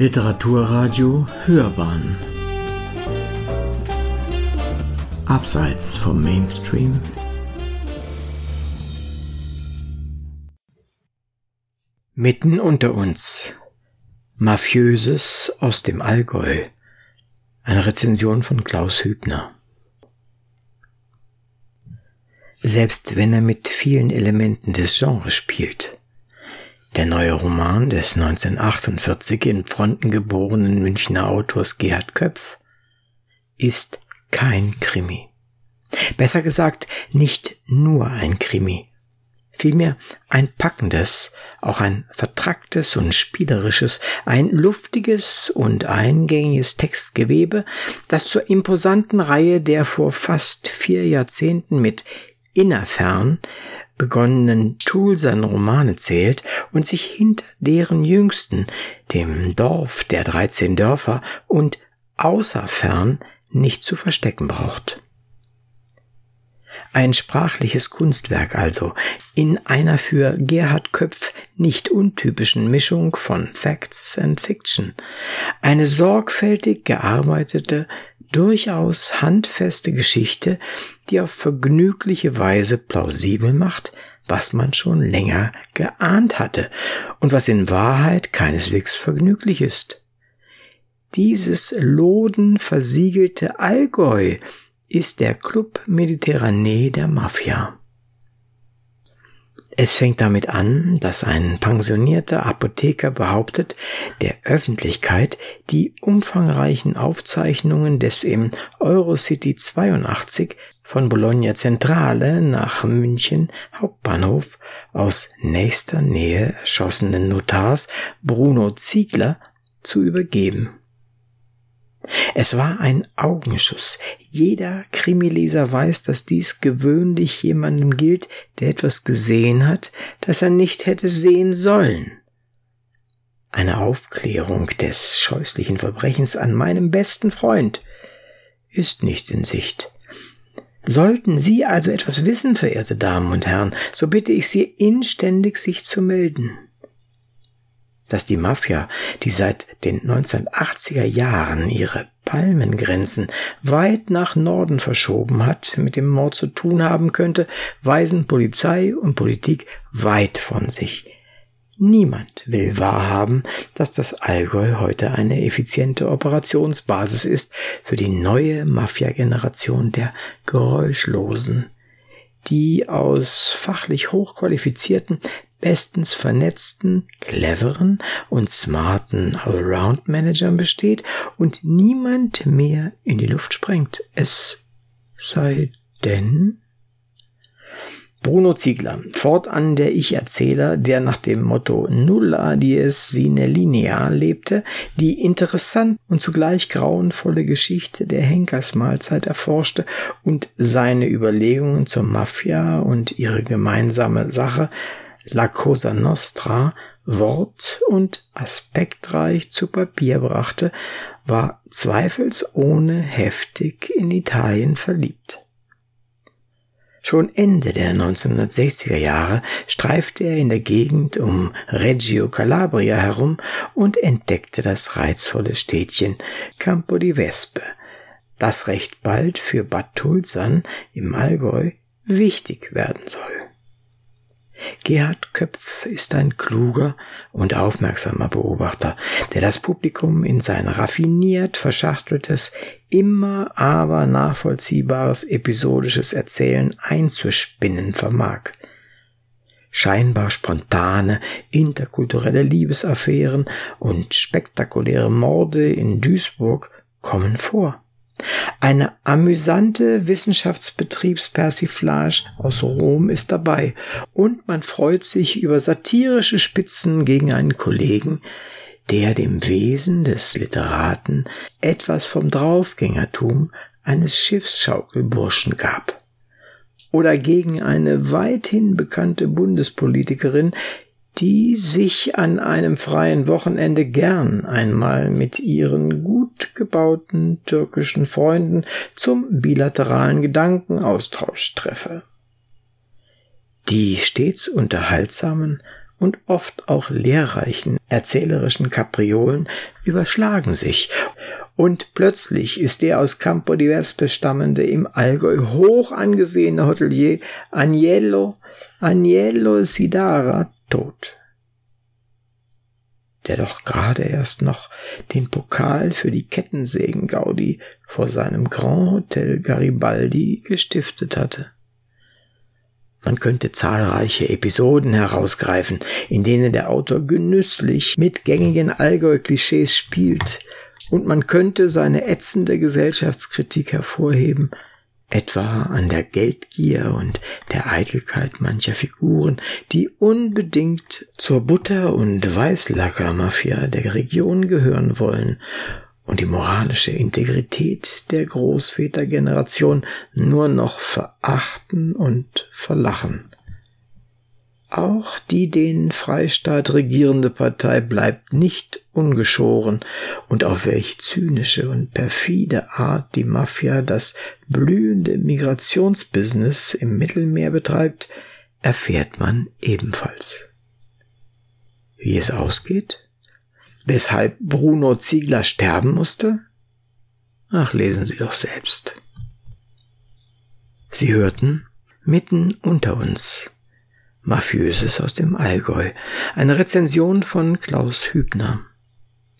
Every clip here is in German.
Literaturradio Hörbahn. Abseits vom Mainstream. Mitten unter uns. Mafiöses aus dem Allgäu. Eine Rezension von Klaus Hübner. Selbst wenn er mit vielen Elementen des Genres spielt, der neue Roman des 1948 in Fronten geborenen Münchner Autors Gerhard Köpf ist kein Krimi. Besser gesagt, nicht nur ein Krimi. Vielmehr ein packendes, auch ein vertracktes und spielerisches, ein luftiges und eingängiges Textgewebe, das zur imposanten Reihe der vor fast vier Jahrzehnten mit Innerfern begonnenen Toulson Romane zählt und sich hinter deren jüngsten, dem Dorf der 13 Dörfer und außerfern nicht zu verstecken braucht. Ein sprachliches Kunstwerk also, in einer für Gerhard Köpf nicht untypischen Mischung von Facts and Fiction. Eine sorgfältig gearbeitete, durchaus handfeste Geschichte, die auf vergnügliche Weise plausibel macht, was man schon länger geahnt hatte und was in Wahrheit keineswegs vergnüglich ist. Dieses loden versiegelte Allgäu ist der Club Mediterranee der Mafia. Es fängt damit an, dass ein pensionierter Apotheker behauptet, der Öffentlichkeit die umfangreichen Aufzeichnungen des im Eurocity 82 von Bologna Zentrale nach München Hauptbahnhof aus nächster Nähe erschossenen Notars Bruno Ziegler zu übergeben. Es war ein Augenschuss. Jeder Krimileser weiß, dass dies gewöhnlich jemandem gilt, der etwas gesehen hat, das er nicht hätte sehen sollen. Eine Aufklärung des scheußlichen Verbrechens an meinem besten Freund ist nicht in Sicht. Sollten Sie also etwas wissen, verehrte Damen und Herren, so bitte ich Sie inständig, sich zu melden dass die Mafia, die seit den 1980er Jahren ihre Palmengrenzen weit nach Norden verschoben hat, mit dem Mord zu tun haben könnte, weisen Polizei und Politik weit von sich. Niemand will wahrhaben, dass das Allgäu heute eine effiziente Operationsbasis ist für die neue Mafia-Generation der Geräuschlosen, die aus fachlich hochqualifizierten, bestens vernetzten, cleveren und smarten Allround-Managern besteht und niemand mehr in die Luft sprengt. Es sei denn, Bruno Ziegler, fortan der Ich-Erzähler, der nach dem Motto Nulla dies sine linea lebte, die interessant und zugleich grauenvolle Geschichte der Henkersmahlzeit erforschte und seine Überlegungen zur Mafia und ihre gemeinsame Sache La Cosa Nostra wort- und aspektreich zu Papier brachte, war zweifelsohne heftig in Italien verliebt. Schon Ende der 1960er Jahre streifte er in der Gegend um Reggio Calabria herum und entdeckte das reizvolle Städtchen Campo di Vespe, das recht bald für Bad Tulsan im Allgäu wichtig werden soll. Gerhard Köpf ist ein kluger und aufmerksamer Beobachter, der das Publikum in sein raffiniert verschachteltes, immer aber nachvollziehbares episodisches Erzählen einzuspinnen vermag. Scheinbar spontane, interkulturelle Liebesaffären und spektakuläre Morde in Duisburg kommen vor. Eine amüsante Wissenschaftsbetriebspersiflage aus Rom ist dabei und man freut sich über satirische Spitzen gegen einen Kollegen, der dem Wesen des Literaten etwas vom Draufgängertum eines Schiffsschaukelburschen gab. Oder gegen eine weithin bekannte Bundespolitikerin, die sich an einem freien Wochenende gern einmal mit ihren gut gebauten türkischen Freunden zum bilateralen Gedankenaustausch treffe. Die stets unterhaltsamen und oft auch lehrreichen erzählerischen Kapriolen überschlagen sich und plötzlich ist der aus Campo di Vespe stammende, im Allgäu hoch angesehene Hotelier Agnello, Agnello Sidara tot. Der doch gerade erst noch den Pokal für die Kettensägen-Gaudi vor seinem Grand Hotel Garibaldi gestiftet hatte. Man könnte zahlreiche Episoden herausgreifen, in denen der Autor genüsslich mit gängigen Allgäu-Klischees spielt, und man könnte seine ätzende Gesellschaftskritik hervorheben, etwa an der Geldgier und der Eitelkeit mancher Figuren, die unbedingt zur Butter- und Weißlackermafia der Region gehören wollen und die moralische Integrität der Großvätergeneration nur noch verachten und verlachen. Auch die den Freistaat regierende Partei bleibt nicht ungeschoren, und auf welch zynische und perfide Art die Mafia das blühende Migrationsbusiness im Mittelmeer betreibt, erfährt man ebenfalls. Wie es ausgeht? Weshalb Bruno Ziegler sterben musste? Ach, lesen Sie doch selbst. Sie hörten mitten unter uns Mafiöses aus dem Allgäu. Eine Rezension von Klaus Hübner.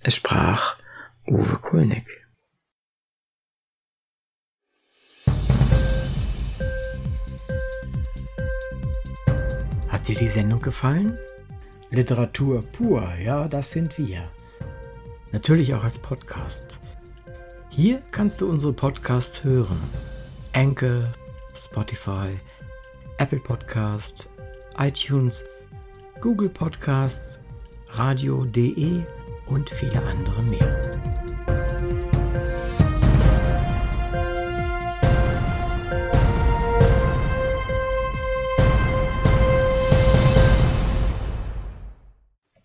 Es sprach Uwe Kulnig. Hat dir die Sendung gefallen? Literatur pur, ja, das sind wir. Natürlich auch als Podcast. Hier kannst du unsere Podcasts hören. Anchor, Spotify, Apple Podcast, iTunes, Google Podcasts, radio.de und viele andere mehr.